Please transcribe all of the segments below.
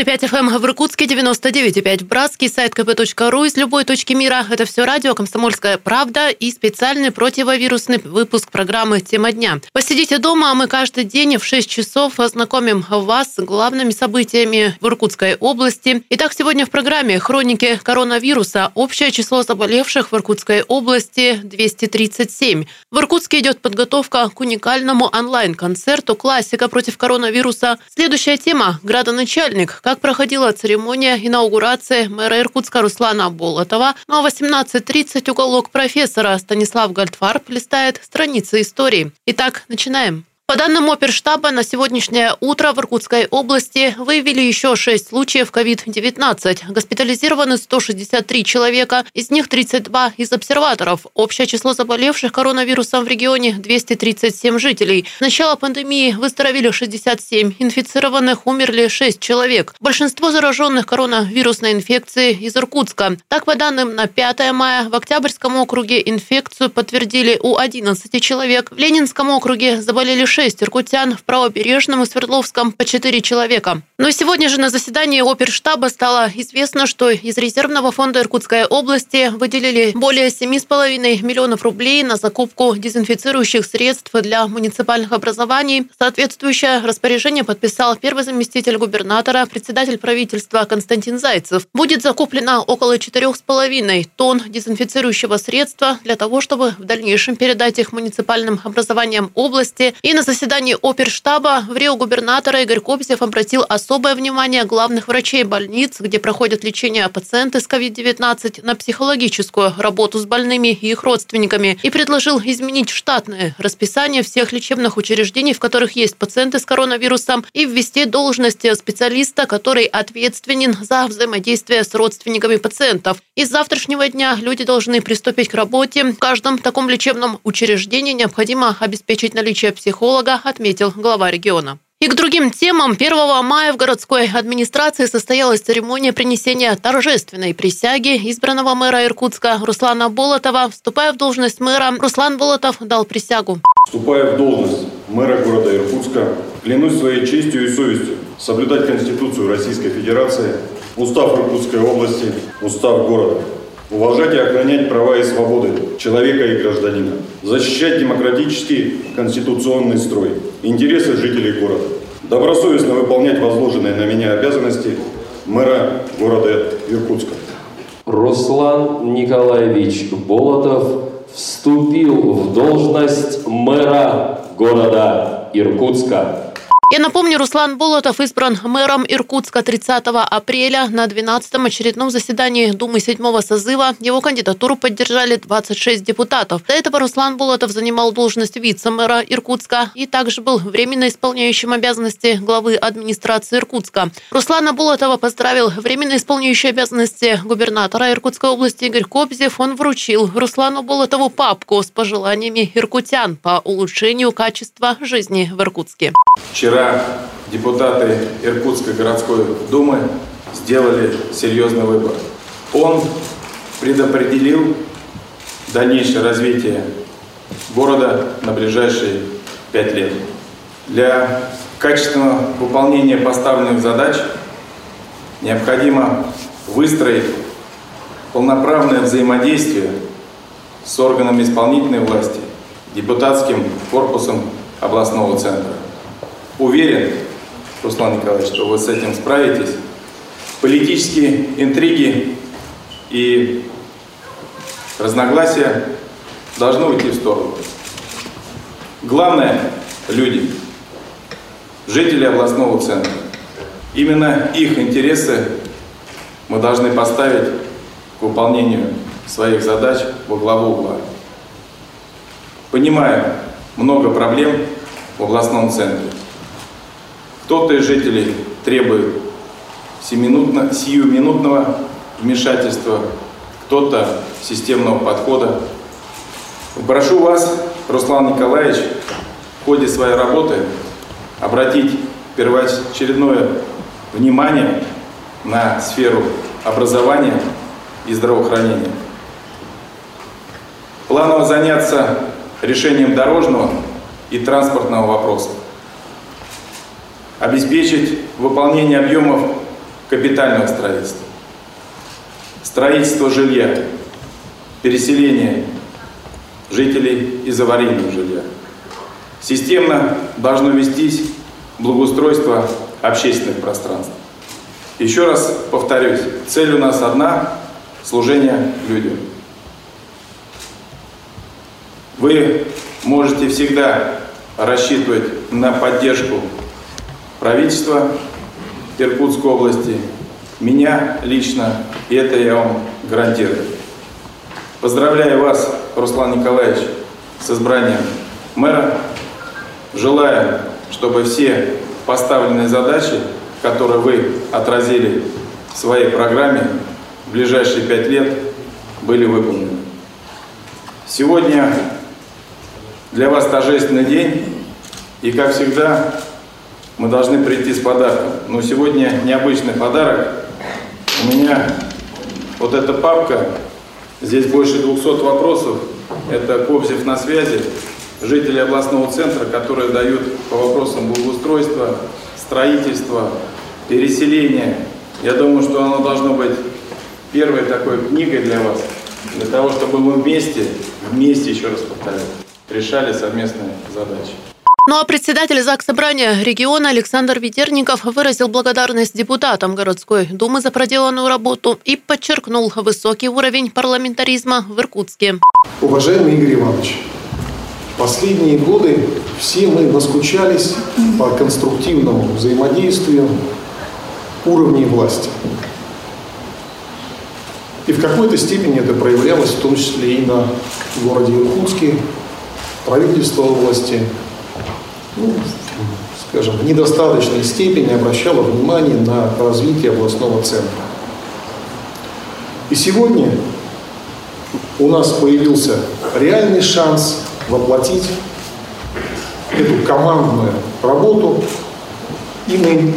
101,5 FM в Иркутске, 99,5 в Братске, сайт kp.ru из любой точки мира. Это все радио «Комсомольская правда» и специальный противовирусный выпуск программы «Тема дня». Посидите дома, а мы каждый день в 6 часов ознакомим вас с главными событиями в Иркутской области. Итак, сегодня в программе «Хроники коронавируса». Общее число заболевших в Иркутской области 237. В Иркутске идет подготовка к уникальному онлайн-концерту «Классика против коронавируса». Следующая тема – градоначальник как проходила церемония инаугурации мэра Иркутска Руслана Болотова. Ну а 18.30 уголок профессора Станислав Гальдфарб листает страницы истории. Итак, начинаем. По данным оперштаба, на сегодняшнее утро в Иркутской области выявили еще 6 случаев COVID-19. Госпитализированы 163 человека, из них 32 из обсерваторов. Общее число заболевших коронавирусом в регионе 237 жителей. С начала пандемии выздоровели 67, инфицированных умерли 6 человек. Большинство зараженных коронавирусной инфекцией из Иркутска. Так, по данным на 5 мая, в Октябрьском округе инфекцию подтвердили у 11 человек. В Ленинском округе заболели 6 6 иркутян, в Правобережном и Свердловском по 4 человека. Но сегодня же на заседании оперштаба стало известно, что из резервного фонда Иркутской области выделили более 7,5 миллионов рублей на закупку дезинфицирующих средств для муниципальных образований. Соответствующее распоряжение подписал первый заместитель губернатора, председатель правительства Константин Зайцев. Будет закуплено около 4,5 тонн дезинфицирующего средства для того, чтобы в дальнейшем передать их муниципальным образованиям области и на заседании оперштаба в Рио губернатора Игорь Кобзев обратил особое внимание главных врачей больниц, где проходят лечение пациенты с COVID-19 на психологическую работу с больными и их родственниками и предложил изменить штатное расписание всех лечебных учреждений, в которых есть пациенты с коронавирусом, и ввести должность специалиста, который ответственен за взаимодействие с родственниками пациентов. И с завтрашнего дня люди должны приступить к работе. В каждом таком лечебном учреждении необходимо обеспечить наличие психолога, психолога, отметил глава региона. И к другим темам 1 мая в городской администрации состоялась церемония принесения торжественной присяги избранного мэра Иркутска Руслана Болотова. Вступая в должность мэра, Руслан Болотов дал присягу. Вступая в должность мэра города Иркутска, клянусь своей честью и совестью соблюдать Конституцию Российской Федерации, Устав Иркутской области, Устав города, уважать и охранять права и свободы человека и гражданина, защищать демократический конституционный строй, интересы жителей города, добросовестно выполнять возложенные на меня обязанности мэра города Иркутска. Руслан Николаевич Болотов вступил в должность мэра города Иркутска. Я напомню, Руслан Болотов избран мэром Иркутска 30 апреля на 12-м очередном заседании Думы 7 созыва. Его кандидатуру поддержали 26 депутатов. До этого Руслан Болотов занимал должность вице-мэра Иркутска и также был временно исполняющим обязанности главы администрации Иркутска. Руслана Болотова поздравил временно исполняющий обязанности губернатора Иркутской области Игорь Кобзев. Он вручил Руслану Болотову папку с пожеланиями иркутян по улучшению качества жизни в Иркутске. Вчера Вчера депутаты Иркутской городской думы сделали серьезный выбор. Он предопределил дальнейшее развитие города на ближайшие пять лет. Для качественного выполнения поставленных задач необходимо выстроить полноправное взаимодействие с органами исполнительной власти, депутатским корпусом областного центра. Уверен, Руслан Николаевич, что вы с этим справитесь. Политические интриги и разногласия должны уйти в сторону. Главное – люди, жители областного центра. Именно их интересы мы должны поставить к выполнению своих задач во главу угла. Понимаю, много проблем в областном центре. Кто-то из жителей требует сиюминутно, сиюминутного вмешательства, кто-то системного подхода. Прошу вас, Руслан Николаевич, в ходе своей работы обратить первоочередное внимание на сферу образования и здравоохранения. Планово заняться решением дорожного и транспортного вопроса обеспечить выполнение объемов капитального строительства, строительство жилья, переселение жителей из аварийного жилья. Системно должно вестись благоустройство общественных пространств. Еще раз повторюсь, цель у нас одна – служение людям. Вы можете всегда рассчитывать на поддержку правительства Иркутской области, меня лично, и это я вам гарантирую. Поздравляю вас, Руслан Николаевич, с избранием мэра. Желаю, чтобы все поставленные задачи, которые вы отразили в своей программе, в ближайшие пять лет были выполнены. Сегодня для вас торжественный день, и, как всегда, мы должны прийти с подарком. Но сегодня необычный подарок. У меня вот эта папка, здесь больше 200 вопросов. Это Кобзев на связи, жители областного центра, которые дают по вопросам благоустройства, строительства, переселения. Я думаю, что оно должно быть первой такой книгой для вас, для того, чтобы мы вместе, вместе, еще раз повторяю, решали совместные задачи. Ну а председатель ЗАГС Собрания региона Александр Ведерников выразил благодарность депутатам городской думы за проделанную работу и подчеркнул высокий уровень парламентаризма в Иркутске. Уважаемый Игорь Иванович, последние годы все мы наскучались по конструктивному взаимодействию уровней власти. И в какой-то степени это проявлялось в том числе и на городе Иркутске, правительство области, ну, скажем, в недостаточной степени обращало внимание на развитие областного центра. И сегодня у нас появился реальный шанс воплотить эту командную работу, и мы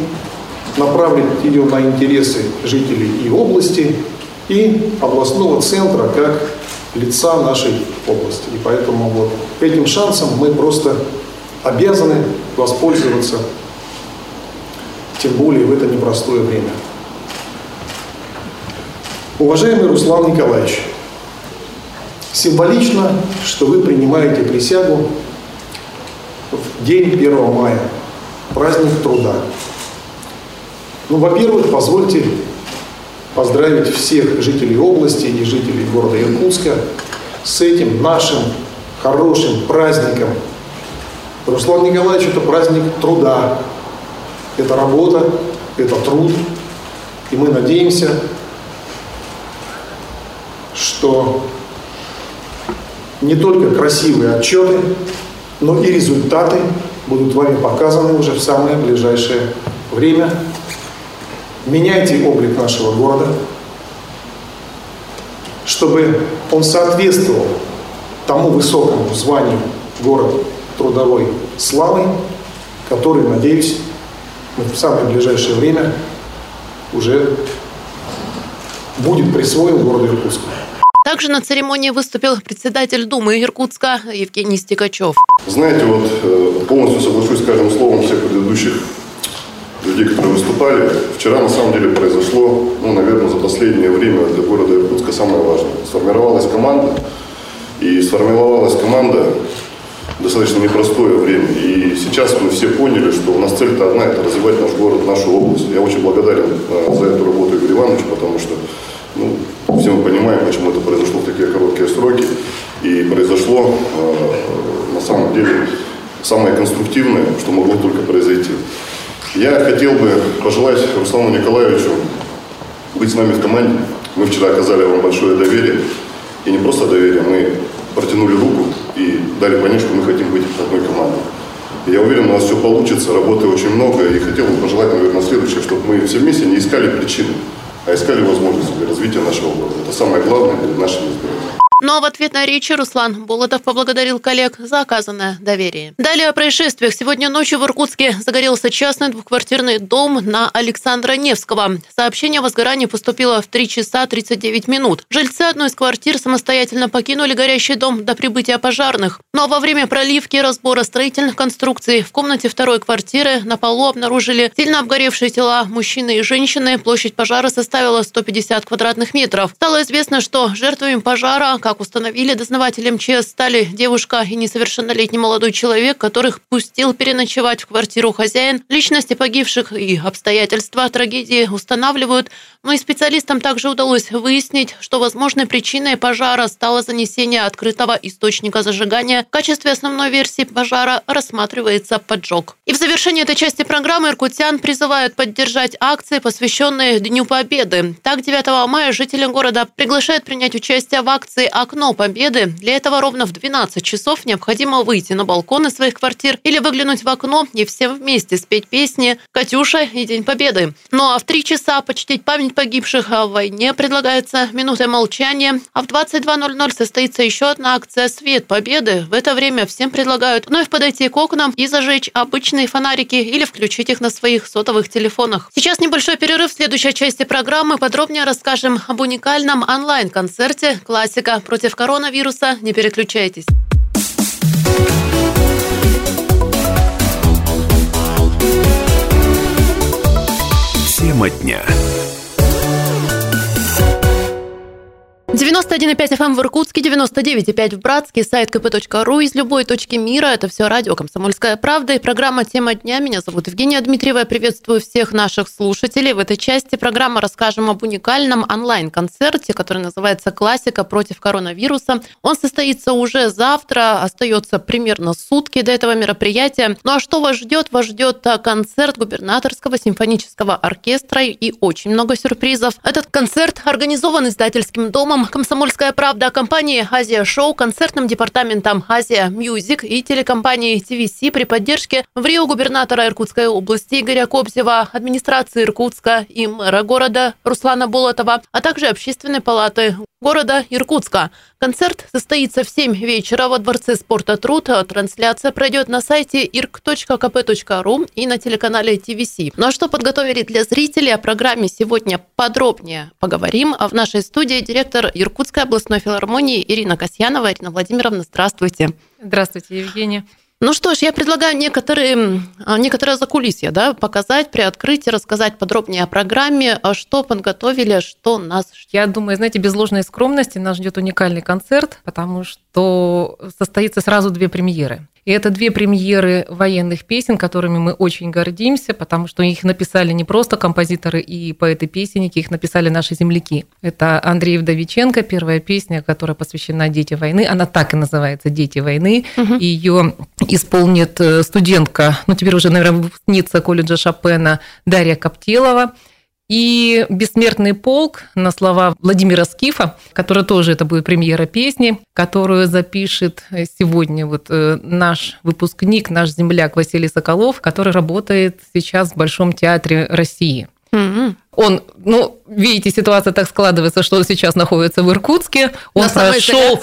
направим ее на интересы жителей и области, и областного центра как лица нашей области. И поэтому вот этим шансом мы просто обязаны воспользоваться, тем более в это непростое время. Уважаемый Руслан Николаевич, символично, что вы принимаете присягу в день 1 мая, праздник труда. Ну, во-первых, позвольте поздравить всех жителей области и жителей города Иркутска с этим нашим хорошим праздником. Руслан Николаевич – это праздник труда, это работа, это труд. И мы надеемся, что не только красивые отчеты, но и результаты будут вами показаны уже в самое ближайшее время. Меняйте облик нашего города, чтобы он соответствовал тому высокому званию город трудовой славы, который, надеюсь, мы в самое ближайшее время уже будет присвоен городу Иркутску. Также на церемонии выступил председатель Думы Иркутска Евгений Стекачев. Знаете, вот э, полностью соглашусь с каждым словом всех предыдущих людей, которые выступали. Вчера на самом деле произошло, ну, наверное, за последнее время для города Иркутска самое важное. Сформировалась команда, и сформировалась команда достаточно непростое время. И сейчас мы все поняли, что у нас цель-то одна – это развивать наш город, нашу область. Я очень благодарен э, за эту работу Игорь Иванович, потому что ну, все мы понимаем, почему это произошло в такие короткие сроки. И произошло, э, на самом деле, самое конструктивное, что могло только произойти. Я хотел бы пожелать Руслану Николаевичу быть с нами в команде. Мы вчера оказали вам большое доверие. И не просто доверие, мы протянули руку и дали понять, что мы хотим быть одной командой. Я уверен, у нас все получится, работы очень много, и хотел бы пожелать, наверное, следующее, чтобы мы все вместе не искали причины, а искали возможности для развития нашего города. Это самое главное перед нашими избирателями. Но в ответ на речи Руслан Болотов поблагодарил коллег за оказанное доверие. Далее о происшествиях. Сегодня ночью в Иркутске загорелся частный двухквартирный дом на Александра Невского. Сообщение о возгорании поступило в 3 часа 39 минут. Жильцы одной из квартир самостоятельно покинули горящий дом до прибытия пожарных. Но во время проливки и разбора строительных конструкций в комнате второй квартиры на полу обнаружили сильно обгоревшие тела мужчины и женщины. Площадь пожара составила 150 квадратных метров. Стало известно, что жертвами пожара, как установили дознаватели МЧС, стали девушка и несовершеннолетний молодой человек, которых пустил переночевать в квартиру хозяин. Личности погибших и обстоятельства трагедии устанавливают. Но и специалистам также удалось выяснить, что возможной причиной пожара стало занесение открытого источника зажигания. В качестве основной версии пожара рассматривается поджог. И в завершении этой части программы иркутян призывают поддержать акции, посвященные Дню Победы. Так, 9 мая жители города приглашают принять участие в акции «Окно Победы». Для этого ровно в 12 часов необходимо выйти на балконы своих квартир или выглянуть в окно и всем вместе спеть песни «Катюша» и «День Победы». Ну а в 3 часа почтить память погибших в войне предлагается минута молчания. А в 22.00 состоится еще одна акция «Свет Победы». В это время всем предлагают вновь подойти к окнам и зажечь обычные фонарики или включить их на своих сотовых телефонах. Сейчас небольшой перерыв. В следующей части программы подробнее расскажем об уникальном онлайн-концерте «Классика против коронавируса». Не переключайтесь. Тема дня. 91,5 FM в Иркутске, 99,5 в Братске, сайт kp.ru из любой точки мира. Это все радио «Комсомольская правда» и программа «Тема дня». Меня зовут Евгения Дмитриева. Я приветствую всех наших слушателей. В этой части программы расскажем об уникальном онлайн-концерте, который называется «Классика против коронавируса». Он состоится уже завтра, остается примерно сутки до этого мероприятия. Ну а что вас ждет? Вас ждет концерт губернаторского симфонического оркестра и очень много сюрпризов. Этот концерт организован издательским домом «Комсомольская правда» компании «Азия Шоу», концертным департаментом «Азия Music» и телекомпанией ТВС при поддержке в Рио губернатора Иркутской области Игоря Кобзева, администрации Иркутска и мэра города Руслана Болотова, а также общественной палаты города Иркутска. Концерт состоится в 7 вечера во Дворце спорта «Труд». Трансляция пройдет на сайте irk.kp.ru и на телеканале ТВС. Ну а что подготовили для зрителей о программе сегодня подробнее поговорим. А в нашей студии директор Иркутской областной филармонии Ирина Касьянова. Ирина Владимировна, здравствуйте. Здравствуйте, Евгения. Ну что ж, я предлагаю некоторые, некоторые закулисья да, показать, приоткрыть и рассказать подробнее о программе, а что подготовили, что нас ждет. Я думаю, знаете, без ложной скромности нас ждет уникальный концерт, потому что состоится сразу две премьеры. И это две премьеры военных песен, которыми мы очень гордимся, потому что их написали не просто композиторы и поэты-песенники, их написали наши земляки. Это Андрей Вдовиченко, первая песня, которая посвящена «Дети войны». Она так и называется «Дети войны». Угу. Ее исполнит э, студентка, ну теперь уже, наверное, выпускница колледжа Шопена Дарья Коптелова. И «Бессмертный полк» на слова Владимира Скифа, который тоже это будет премьера песни, которую запишет сегодня вот э, наш выпускник, наш земляк Василий Соколов, который работает сейчас в Большом театре России. Mm-hmm. Он, ну, видите, ситуация так складывается, что он сейчас находится в Иркутске. Он прошел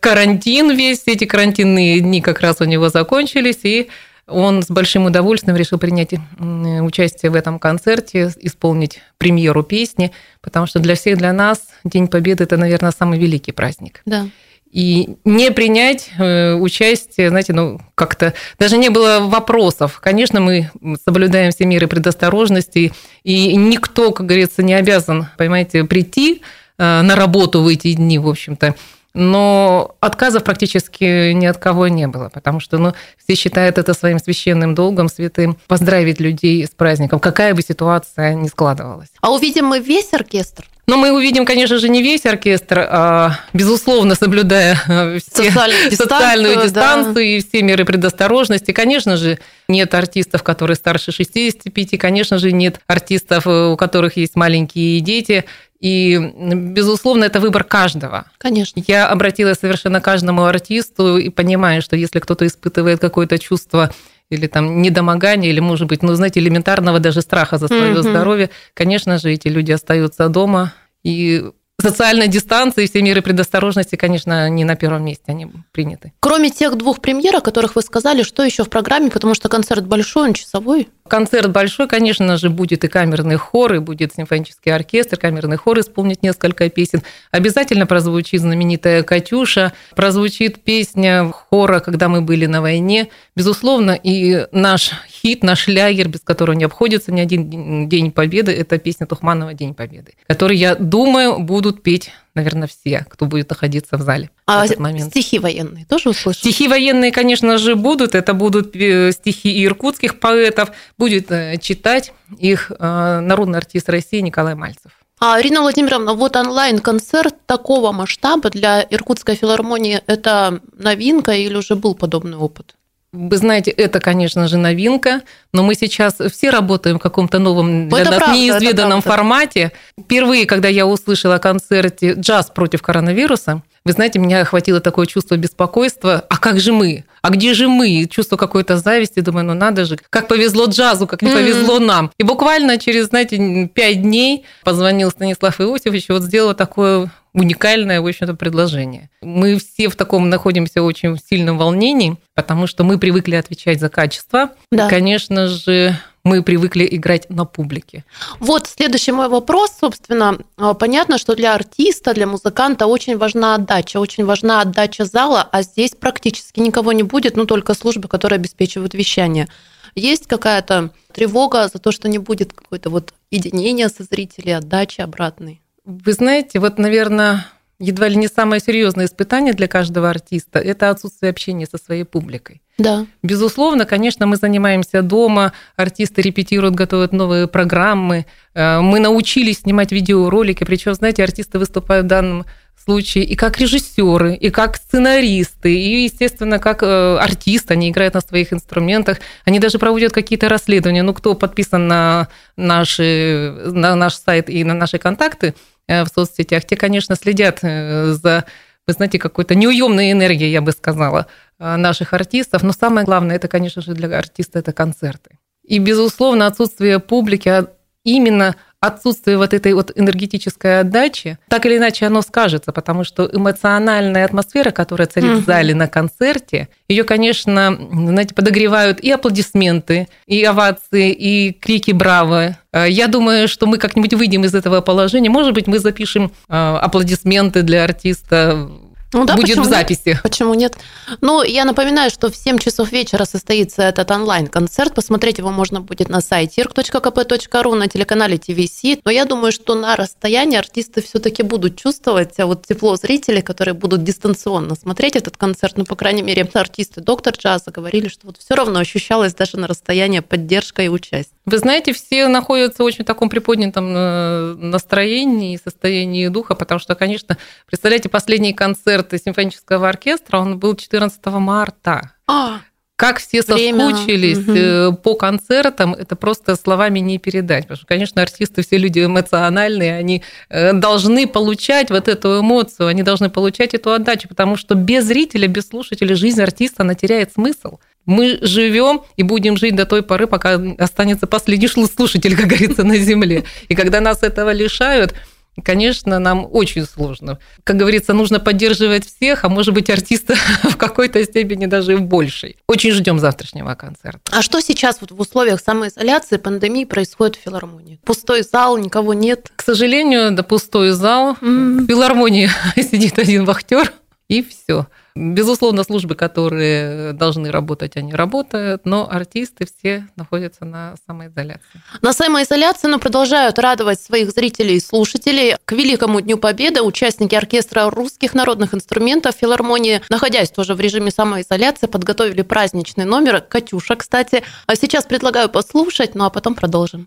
карантин весь, эти карантинные дни как раз у него закончились, и он с большим удовольствием решил принять участие в этом концерте, исполнить премьеру песни, потому что для всех, для нас День Победы – это, наверное, самый великий праздник. Да. И не принять э, участие, знаете, ну, как-то даже не было вопросов. Конечно, мы соблюдаем все меры предосторожности, и никто, как говорится, не обязан, понимаете, прийти э, на работу в эти дни, в общем-то но отказов практически ни от кого не было, потому что ну, все считают это своим священным долгом, святым, поздравить людей с праздником, какая бы ситуация ни складывалась. А увидим мы весь оркестр? Но мы увидим, конечно же, не весь оркестр, а, безусловно, соблюдая э, все социальную дистанцию, социальную дистанцию да. и все меры предосторожности. Конечно же, нет артистов, которые старше 65, конечно же, нет артистов, э, у которых есть маленькие дети. И, безусловно, это выбор каждого. Конечно. Я обратилась совершенно каждому артисту и понимаю, что если кто-то испытывает какое-то чувство или там недомогания, или, может быть, ну, знаете, элементарного даже страха за свое mm-hmm. здоровье, конечно же, эти люди остаются дома и социальной дистанции, все меры предосторожности, конечно, не на первом месте, они приняты. Кроме тех двух премьер, о которых вы сказали, что еще в программе, потому что концерт большой, он часовой? Концерт большой, конечно же, будет и камерный хор, и будет симфонический оркестр, камерный хор исполнит несколько песен. Обязательно прозвучит знаменитая «Катюша», прозвучит песня хора «Когда мы были на войне». Безусловно, и наш хит, наш шлягер, без которого не обходится ни один День Победы, это песня Тухманова «День Победы», который, я думаю, будут петь наверное, все, кто будет находиться в зале а в этот момент. стихи военные тоже услышим? Стихи военные, конечно же, будут. Это будут э, стихи иркутских поэтов. Будет э, читать их э, народный артист России Николай Мальцев. А, Ирина Владимировна, вот онлайн-концерт такого масштаба для Иркутской филармонии – это новинка или уже был подобный опыт? Вы знаете, это, конечно же, новинка, но мы сейчас все работаем в каком-то новом, для это нас правда, неизведанном формате. Впервые, когда я услышала о концерте «Джаз против коронавируса», вы знаете, меня охватило такое чувство беспокойства. А как же мы? А где же мы? Чувство какой-то зависти. Думаю, ну надо же, как повезло джазу, как не повезло нам. И буквально через, знаете, пять дней позвонил Станислав Иосифович и вот сделал такое уникальное, в общем-то, предложение. Мы все в таком находимся очень сильном волнении, потому что мы привыкли отвечать за качество. Да. конечно же, мы привыкли играть на публике. Вот следующий мой вопрос, собственно, а, понятно, что для артиста, для музыканта очень важна отдача, очень важна отдача зала, а здесь практически никого не будет, ну только службы, которые обеспечивают вещание. Есть какая-то тревога за то, что не будет какое-то вот единения со зрителей, отдачи обратной? Вы знаете, вот, наверное, едва ли не самое серьезное испытание для каждого артиста – это отсутствие общения со своей публикой. Да. Безусловно, конечно, мы занимаемся дома, артисты репетируют, готовят новые программы. Э, мы научились снимать видеоролики, причем, знаете, артисты выступают в данном случае и как режиссеры, и как сценаристы, и, естественно, как э, артисты, они играют на своих инструментах, они даже проводят какие-то расследования. Ну, кто подписан на, наши, на наш сайт и на наши контакты в соцсетях, те, конечно, следят за вы знаете, какой-то неуемной энергией, я бы сказала, э, наших артистов. Но самое главное, это, конечно же, для артиста это концерты. И, безусловно, отсутствие публики, а именно отсутствие вот этой вот энергетической отдачи, так или иначе оно скажется, потому что эмоциональная атмосфера, которая царит угу. в зале на концерте, ее, конечно, знаете, подогревают и аплодисменты, и овации, и крики «Браво!». Э, я думаю, что мы как-нибудь выйдем из этого положения. Может быть, мы запишем э, аплодисменты для артиста ну, да, будет в записи. Нет? Почему нет? Ну, я напоминаю, что в 7 часов вечера состоится этот онлайн-концерт. Посмотреть его можно будет на сайте irk.kp.ru, на телеканале TVC. Но я думаю, что на расстоянии артисты все-таки будут чувствовать а вот тепло зрителей, которые будут дистанционно смотреть этот концерт. Ну, по крайней мере, артисты доктор джаза говорили, что вот все равно ощущалось даже на расстоянии поддержка и участие. Вы знаете, все находятся в очень таком приподнятом э, настроении и состоянии духа, потому что, конечно, представляете, последний концерт симфонического оркестра, он был 14 марта. А, как все Время. соскучились угу. по концертам, это просто словами не передать. Потому что, конечно, артисты все люди эмоциональные, они э, должны получать вот эту эмоцию, они должны получать эту отдачу, потому что без зрителя, без слушателя жизнь артиста, она теряет смысл. Мы живем и будем жить до той поры, пока останется последний слушатель, как говорится, на земле. И когда нас этого лишают, Конечно, нам очень сложно. Как говорится, нужно поддерживать всех, а может быть, артиста в какой-то степени даже и в большей. Очень ждем завтрашнего концерта. А что сейчас вот в условиях самоизоляции, пандемии происходит в филармонии? Пустой зал, никого нет? К сожалению, да, пустой зал. Mm-hmm. В филармонии сидит один вахтер, и все. Безусловно, службы, которые должны работать, они работают, но артисты все находятся на самоизоляции. На самоизоляции, но продолжают радовать своих зрителей и слушателей. К Великому Дню Победы участники оркестра русских народных инструментов филармонии, находясь тоже в режиме самоизоляции, подготовили праздничный номер «Катюша», кстати. А сейчас предлагаю послушать, ну а потом продолжим.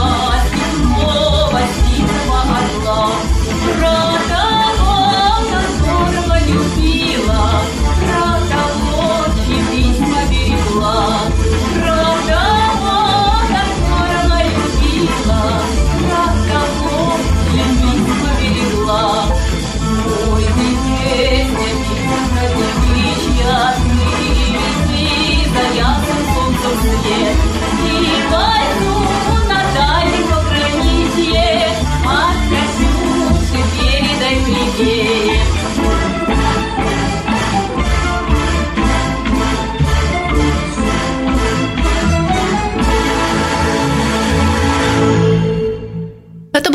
wrong.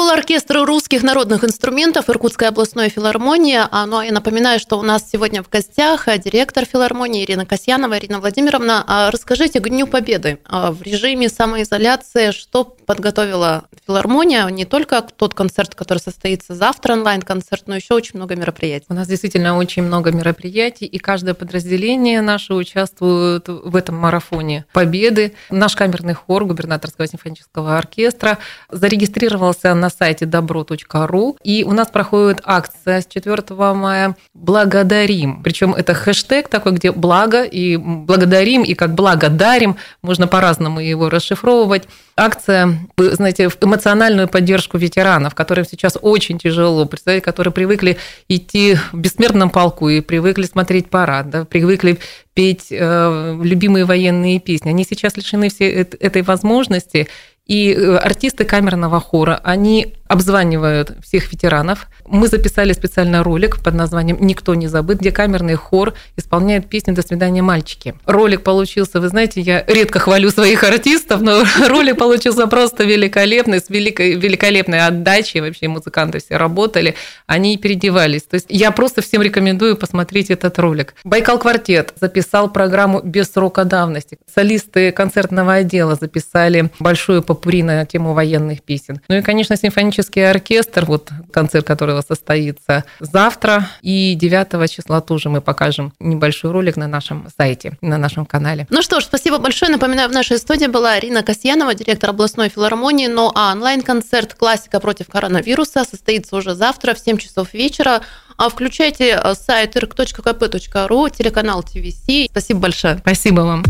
Был оркестр русских народных инструментов Иркутской областной филармонии. Ну, я напоминаю, что у нас сегодня в гостях директор филармонии Ирина Касьянова. Ирина Владимировна, а расскажите к Дню Победы в режиме самоизоляции, что подготовила филармония, не только тот концерт, который состоится завтра, онлайн-концерт, но еще очень много мероприятий. У нас действительно очень много мероприятий, и каждое подразделение наше участвует в этом марафоне победы. Наш камерный хор губернаторского симфонического оркестра зарегистрировался на сайте добро.ру. И у нас проходит акция с 4 мая «Благодарим». Причем это хэштег такой, где благо и благодарим, и как благодарим. Можно по-разному его расшифровывать. Акция, вы знаете, в эмоциональную поддержку ветеранов, которым сейчас очень тяжело, представляете, которые привыкли идти в бессмертном полку и привыкли смотреть парад, да, привыкли петь э, любимые военные песни. Они сейчас лишены всей этой возможности. И э, артисты камерного хора, они обзванивают всех ветеранов. Мы записали специальный ролик под названием «Никто не забыт», где камерный хор исполняет песню «До свидания, мальчики». Ролик получился, вы знаете, я редко хвалю своих артистов, но ролик получился просто великолепный, с великой, великолепной отдачей. Вообще музыканты все работали, они переодевались. То есть я просто всем рекомендую посмотреть этот ролик. Байкал квартет записал программу без срока давности. Солисты концертного отдела записали большую попури на тему военных песен. Ну и, конечно, симфонический оркестр, вот концерт которого состоится завтра, и 9 числа тоже мы покажем небольшой ролик на нашем сайте, на нашем канале. Ну что ж, спасибо большое. Напоминаю, в нашей студии была Арина Касьянова, директор областной филармонии. Ну а онлайн-концерт «Классика против коронавируса» состоится уже завтра в 7 часов вечера. А включайте э, сайт irk.kp.ru, телеканал ТВС. Спасибо большое. Спасибо вам.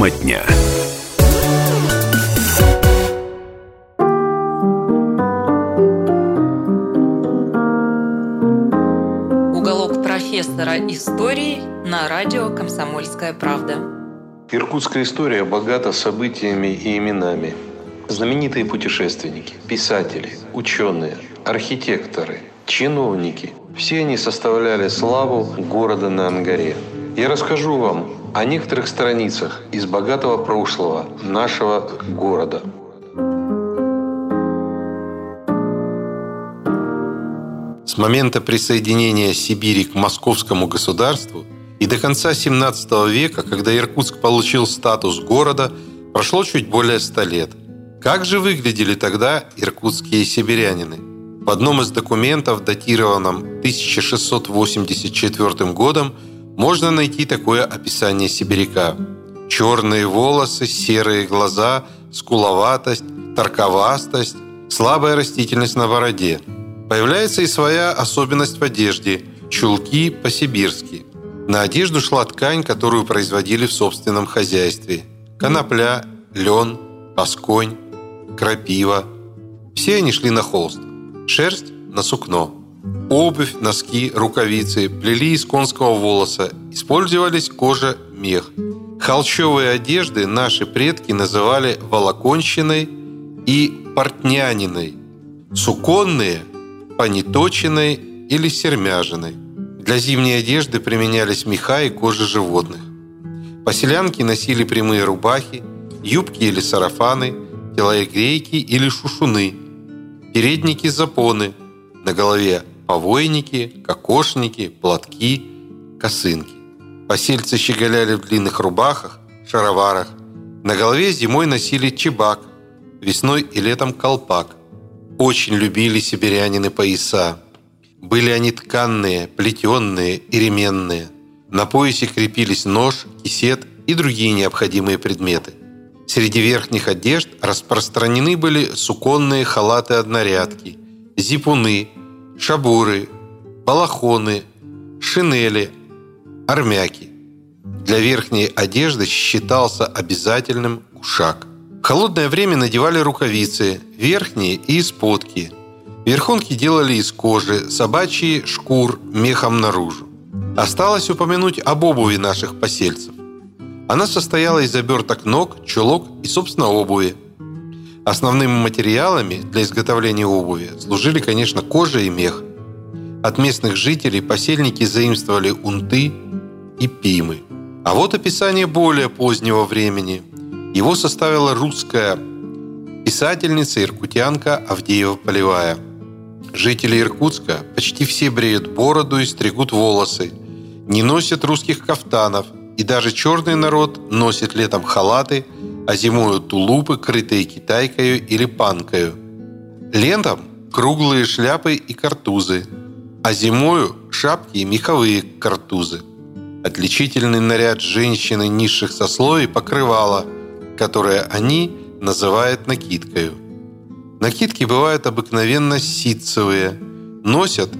Тема дня. Уголок профессора истории на радио «Комсомольская правда». Иркутская история богата событиями и именами. Знаменитые путешественники, писатели, ученые, архитекторы, чиновники – все они составляли славу города на Ангаре. Я расскажу вам о некоторых страницах из богатого прошлого нашего города. С момента присоединения Сибири к московскому государству и до конца 17 века, когда Иркутск получил статус города, прошло чуть более 100 лет. Как же выглядели тогда иркутские сибирянины? В одном из документов, датированном 1684 годом, можно найти такое описание сибиряка. Черные волосы, серые глаза, скуловатость, торковастость, слабая растительность на бороде. Появляется и своя особенность в одежде – чулки по-сибирски. На одежду шла ткань, которую производили в собственном хозяйстве. Конопля, лен, пасконь, крапива. Все они шли на холст. Шерсть – на сукно. Обувь, носки, рукавицы плели из конского волоса, использовались кожа, мех. Холщовые одежды наши предки называли волоконщиной и портняниной. Суконные – пониточиной или сермяжиной. Для зимней одежды применялись меха и кожа животных. Поселянки носили прямые рубахи, юбки или сарафаны, телогрейки или шушуны, передники-запоны, на голове повойники, кокошники, платки, косынки. Посельцы щеголяли в длинных рубахах, шароварах. На голове зимой носили чебак, весной и летом колпак. Очень любили сибирянины пояса. Были они тканные, плетенные и ременные. На поясе крепились нож, кисет и другие необходимые предметы. Среди верхних одежд распространены были суконные халаты-однорядки, зипуны, шабуры, балахоны, шинели, армяки. Для верхней одежды считался обязательным кушак. В холодное время надевали рукавицы, верхние и исподки. Верхонки делали из кожи, собачьи – шкур, мехом наружу. Осталось упомянуть об обуви наших посельцев. Она состояла из оберток ног, чулок и, собственно, обуви – Основными материалами для изготовления обуви служили, конечно, кожа и мех. От местных жителей посельники заимствовали унты и пимы. А вот описание более позднего времени. Его составила русская писательница иркутянка Авдеева Полевая. Жители Иркутска почти все бреют бороду и стригут волосы, не носят русских кафтанов, и даже черный народ носит летом халаты, а зимою тулупы, крытые китайкою или панкою. Летом круглые шляпы и картузы, а зимою шапки и меховые картузы. Отличительный наряд женщины низших сословий покрывало, которое они называют накидкою. Накидки бывают обыкновенно ситцевые, носят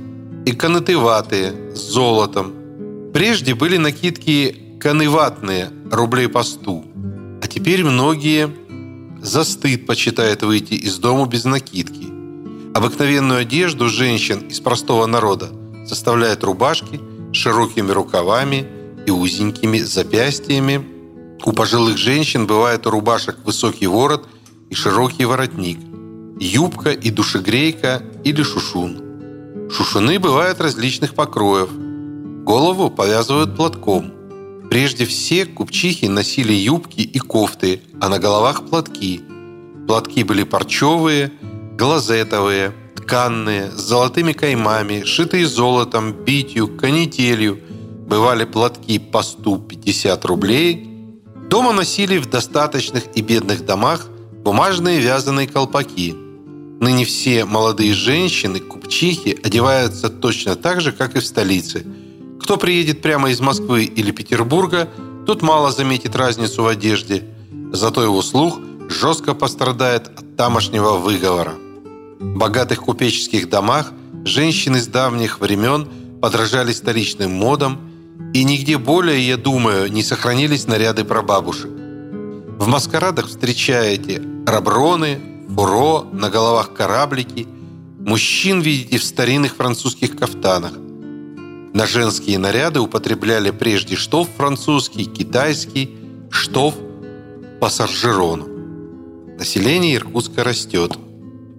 и канатыватые с золотом. Прежде были накидки каныватные, рублей по сту, теперь многие за стыд почитают выйти из дома без накидки. Обыкновенную одежду женщин из простого народа составляют рубашки с широкими рукавами и узенькими запястьями. У пожилых женщин бывает у рубашек высокий ворот и широкий воротник, юбка и душегрейка или шушун. Шушуны бывают различных покроев. Голову повязывают платком. Прежде все купчихи носили юбки и кофты, а на головах платки. Платки были парчевые, глазетовые, тканные, с золотыми каймами, шитые золотом, битью, канителью. Бывали платки по 150 рублей. Дома носили в достаточных и бедных домах бумажные вязаные колпаки. Ныне все молодые женщины, купчихи, одеваются точно так же, как и в столице. Кто приедет прямо из Москвы или Петербурга, тот мало заметит разницу в одежде. Зато его слух жестко пострадает от тамошнего выговора. В богатых купеческих домах женщины с давних времен подражали столичным модам, и нигде более, я думаю, не сохранились наряды прабабушек. В маскарадах встречаете раброны, фуро, на головах кораблики. Мужчин видите в старинных французских кафтанах. На женские наряды употребляли прежде штоф французский, китайский, штоф по саржерону. Население Иркутска растет.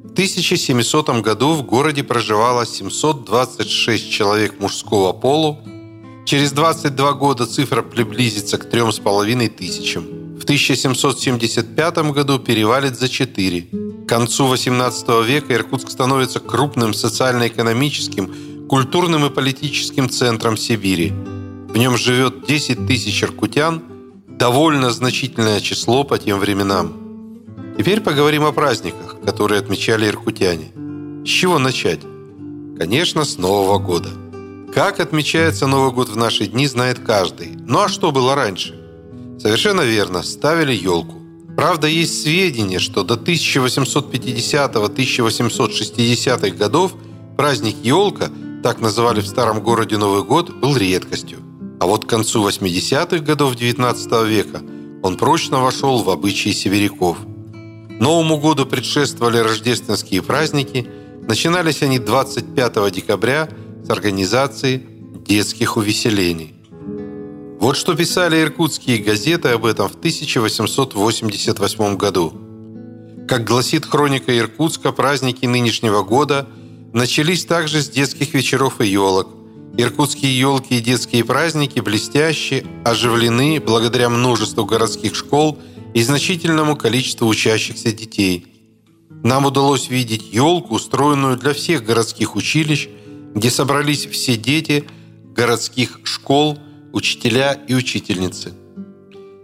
В 1700 году в городе проживало 726 человек мужского полу. Через 22 года цифра приблизится к 3,5 тысячам. В 1775 году перевалит за 4. К концу 18 века Иркутск становится крупным социально-экономическим, культурным и политическим центром Сибири. В нем живет 10 тысяч иркутян, довольно значительное число по тем временам. Теперь поговорим о праздниках, которые отмечали иркутяне. С чего начать? Конечно, с Нового года. Как отмечается Новый год в наши дни, знает каждый. Ну а что было раньше? Совершенно верно, ставили елку. Правда, есть сведения, что до 1850-1860-х годов праздник елка, так называли в старом городе Новый год, был редкостью. А вот к концу 80-х годов XIX века он прочно вошел в обычаи северяков – Новому году предшествовали рождественские праздники. Начинались они 25 декабря с организации детских увеселений. Вот что писали иркутские газеты об этом в 1888 году. Как гласит хроника Иркутска, праздники нынешнего года начались также с детских вечеров и елок. Иркутские елки и детские праздники блестящие, оживлены благодаря множеству городских школ – и значительному количеству учащихся детей. Нам удалось видеть елку, устроенную для всех городских училищ, где собрались все дети городских школ, учителя и учительницы.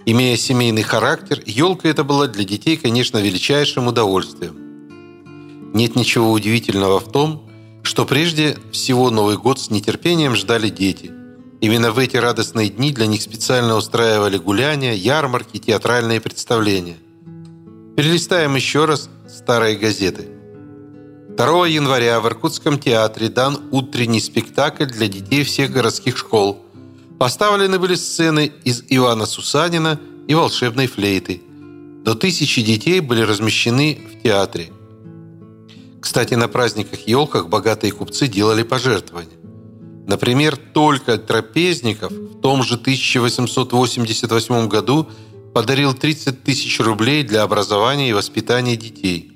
Имея семейный характер, елка это была для детей, конечно, величайшим удовольствием. Нет ничего удивительного в том, что прежде всего Новый год с нетерпением ждали дети. Именно в эти радостные дни для них специально устраивали гуляния, ярмарки, театральные представления. Перелистаем еще раз старые газеты. 2 января в Иркутском театре дан утренний спектакль для детей всех городских школ. Поставлены были сцены из Ивана Сусанина и волшебной флейты. До тысячи детей были размещены в театре. Кстати, на праздниках-елках богатые купцы делали пожертвования. Например, только Трапезников в том же 1888 году подарил 30 тысяч рублей для образования и воспитания детей.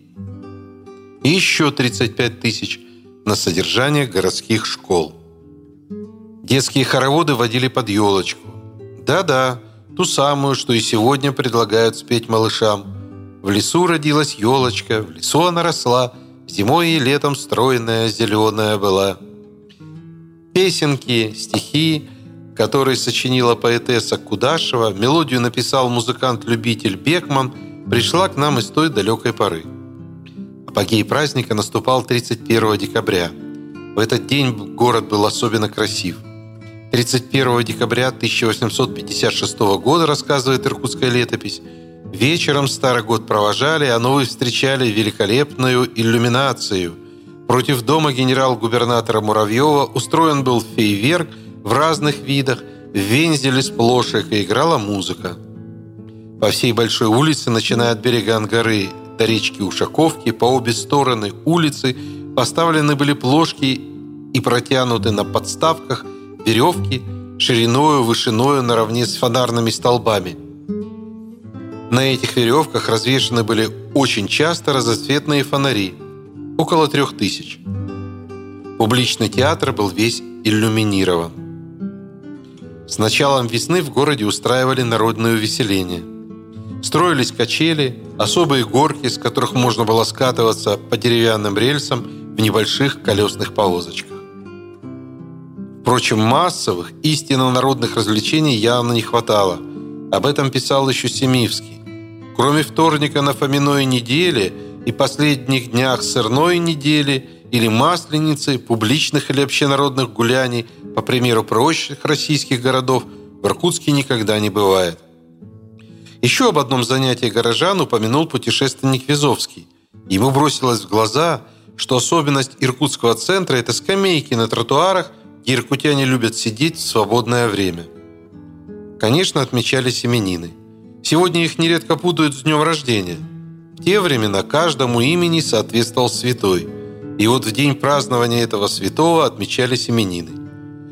И еще 35 тысяч на содержание городских школ. Детские хороводы водили под елочку. Да-да, ту самую, что и сегодня предлагают спеть малышам. В лесу родилась елочка, в лесу она росла, зимой и летом стройная, зеленая была. Песенки, стихи, которые сочинила поэтесса Кудашева, мелодию написал музыкант-любитель Бекман, пришла к нам из той далекой поры. Апогей праздника наступал 31 декабря. В этот день город был особенно красив. 31 декабря 1856 года, рассказывает иркутская летопись, вечером Старый год провожали, а новый встречали великолепную иллюминацию. Против дома генерал-губернатора Муравьева устроен был фейверк в разных видах, в вензеле с плошек играла музыка. По всей большой улице, начиная от берега Ангары до речки Ушаковки, по обе стороны улицы поставлены были плошки и протянуты на подставках веревки шириною, вышиною наравне с фонарными столбами. На этих веревках развешаны были очень часто разноцветные фонари, около трех тысяч. Публичный театр был весь иллюминирован. С началом весны в городе устраивали народное увеселение. Строились качели, особые горки, с которых можно было скатываться по деревянным рельсам в небольших колесных повозочках. Впрочем, массовых, истинно народных развлечений явно не хватало. Об этом писал еще Семивский. Кроме вторника на Фоминой неделе и последних днях сырной недели или масленицы, публичных или общенародных гуляний – по примеру прочих российских городов, в Иркутске никогда не бывает. Еще об одном занятии горожан упомянул путешественник Визовский. Ему бросилось в глаза, что особенность иркутского центра – это скамейки на тротуарах, где иркутяне любят сидеть в свободное время. Конечно, отмечались именины. Сегодня их нередко путают с днем рождения. В те времена каждому имени соответствовал святой. И вот в день празднования этого святого отмечались именины.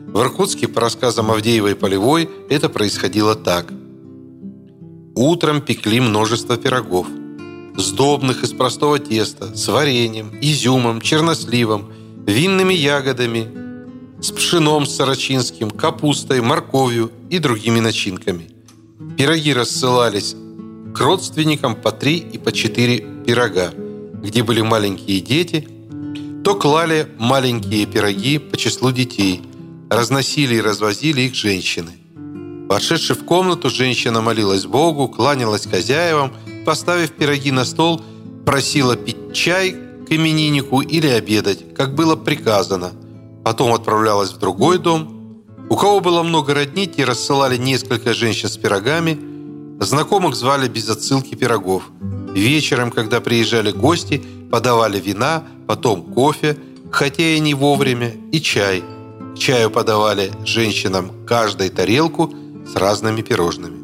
В Иркутске, по рассказам Авдеевой и Полевой, это происходило так. Утром пекли множество пирогов. Сдобных из простого теста, с вареньем, изюмом, черносливом, винными ягодами, с пшеном с сорочинским, капустой, морковью и другими начинками. Пироги рассылались к родственникам по три и по четыре пирога, где были маленькие дети, то клали маленькие пироги по числу детей – разносили и развозили их женщины. Вошедши в комнату, женщина молилась Богу, кланялась хозяевам, поставив пироги на стол, просила пить чай к имениннику или обедать, как было приказано. Потом отправлялась в другой дом. У кого было много родни, те рассылали несколько женщин с пирогами, знакомых звали без отсылки пирогов. Вечером, когда приезжали гости, подавали вина, потом кофе, хотя и не вовремя, и чай – чаю подавали женщинам каждой тарелку с разными пирожными.